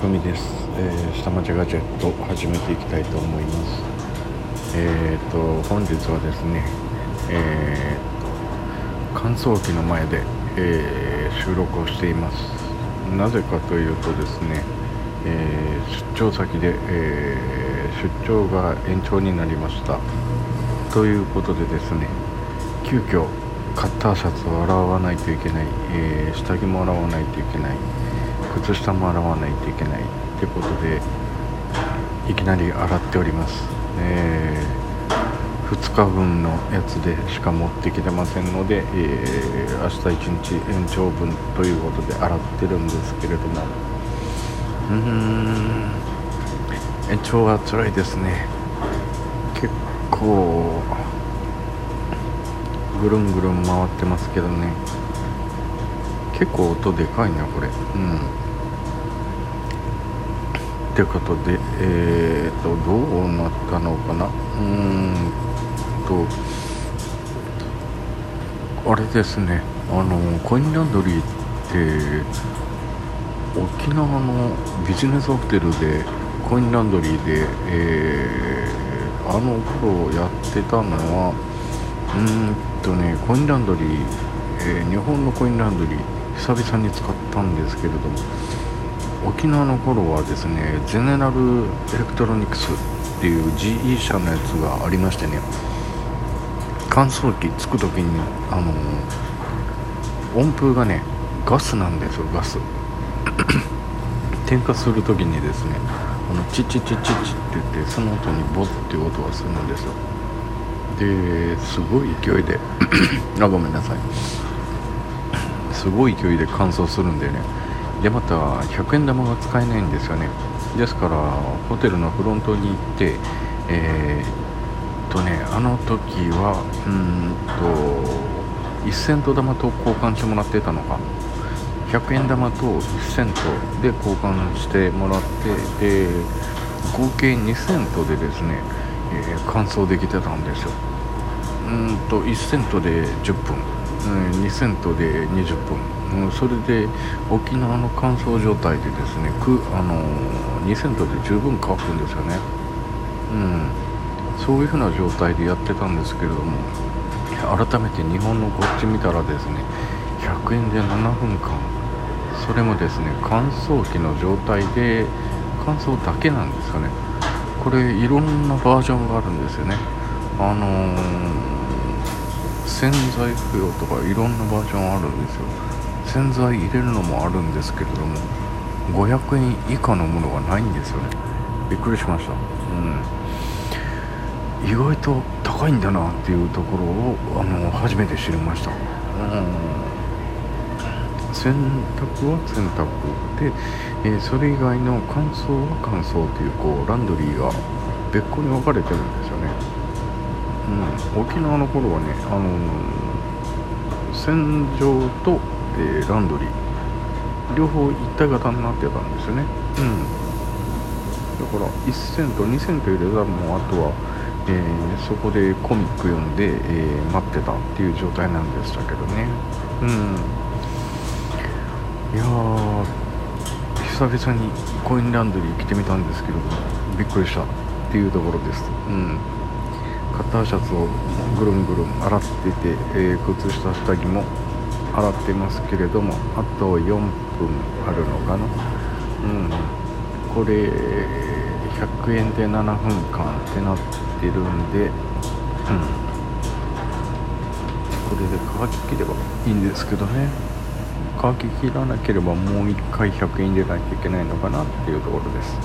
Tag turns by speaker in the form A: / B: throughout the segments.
A: 匠です、えー、下町ガジェット始めていきたいと思います。えっ、ー、と本日はですねえー、乾燥機の前で、えー、収録をしています。なぜかというとですね、え出張先で、え出張が延長になりました。ということでですね急遽カッターシャツを洗わないといけない、え下着も洗わないといけない。靴下も洗わないといけないってことでいきなり洗っております、え。ー、2日分のやつでしか持ってきてませんので、えー、明日1日延長分ということで洗ってるんですけれども。うーん。延長は辛いですね。結構ぐるんぐるん回ってますけどね。結構音でかいなこれ。うん。ってことでえーとどうなったのかな。うーんとあれですね。あのコインランドリーって沖縄のビジネスホテルでコインランドリーで、えー、あの頃やってたのはうんとねコインランドリー、えー、日本のコインランドリー。久々に使ったんですけれども沖縄の頃はですねゼネラルエレクトロニクスっていう GE 社のやつがありましてね乾燥機つく時にあの温風がねガスなんですよガス。点火する時にですねあのチッチッチッチッチって言ってその音にボッっていう音がするんですよ。ですごい勢いで。あごめんなさい。すごい勢いで乾燥するんでね。でまた100円玉が使えないんですよね。ですからホテルのフロントに行ってえー、っとねあの時はうんと1セント玉と交換してもらってたのか。100円玉と1セントで交換してもらってで合計2セントでですね、えー、乾燥できてたんですよ。うんと1セントで10分。2セントで20分、うん、それで沖縄の乾燥状態でですねく、あの2セントで十分乾くんですよね、うん、そういうふうな状態でやってたんですけれども改めて日本のこっち見たらですね100円で7分間。それもですね乾燥機の状態で乾燥だけなんですよね。これいろんなバージョンがあるんですよね。あのー洗剤不要とかいろんなバージョンあるんですよ。洗剤入れるのもあるんですけれども500円以下のものがないんですよね。びっくりしました。うん。意外と高いんだなっていうところをあの初めて知りました。うん。洗濯は洗濯で、えー、それ以外の乾燥は乾燥というこうランドリーが別個に分かれてるんですうん、沖縄の頃はね、あのー、洗浄と、えー、ランドリー。両方一体型になってたんですよね、うん、だから1セント2セント入れたらもうあとは、えー、そこでコミック読んで、え待ってたっていう状態なんでしたけどね。うん。いやー久々にコインランドリー来てみたんですけどびっくりしたっていうところです。うん。カッターシャツをぐるんぐるん洗ってて、えー、靴下下着も洗ってますけれどもあと4分あるのかな。うん。これ100円で7分間ってなってるんでうん。これで乾ききればいいんですけどね。乾ききらなければもう1回100円入れないといけないのかなっていうところです。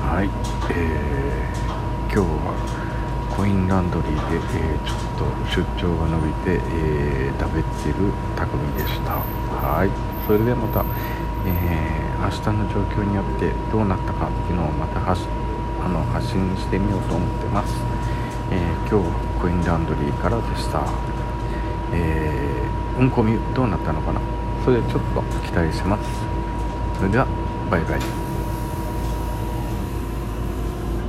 A: はい。えー、今日はコインランドリーで、えー、ちょっと出張が伸びて、えー、食べてる匠でした。はい。それでまた、えー、明日の状況によってどうなったかっていうのをまた発あの発信してみようと思ってます、え今日はコインランドリーからでした。えー、うんこみどうなったのかな。それでちょっと期待します。それではバイバイ。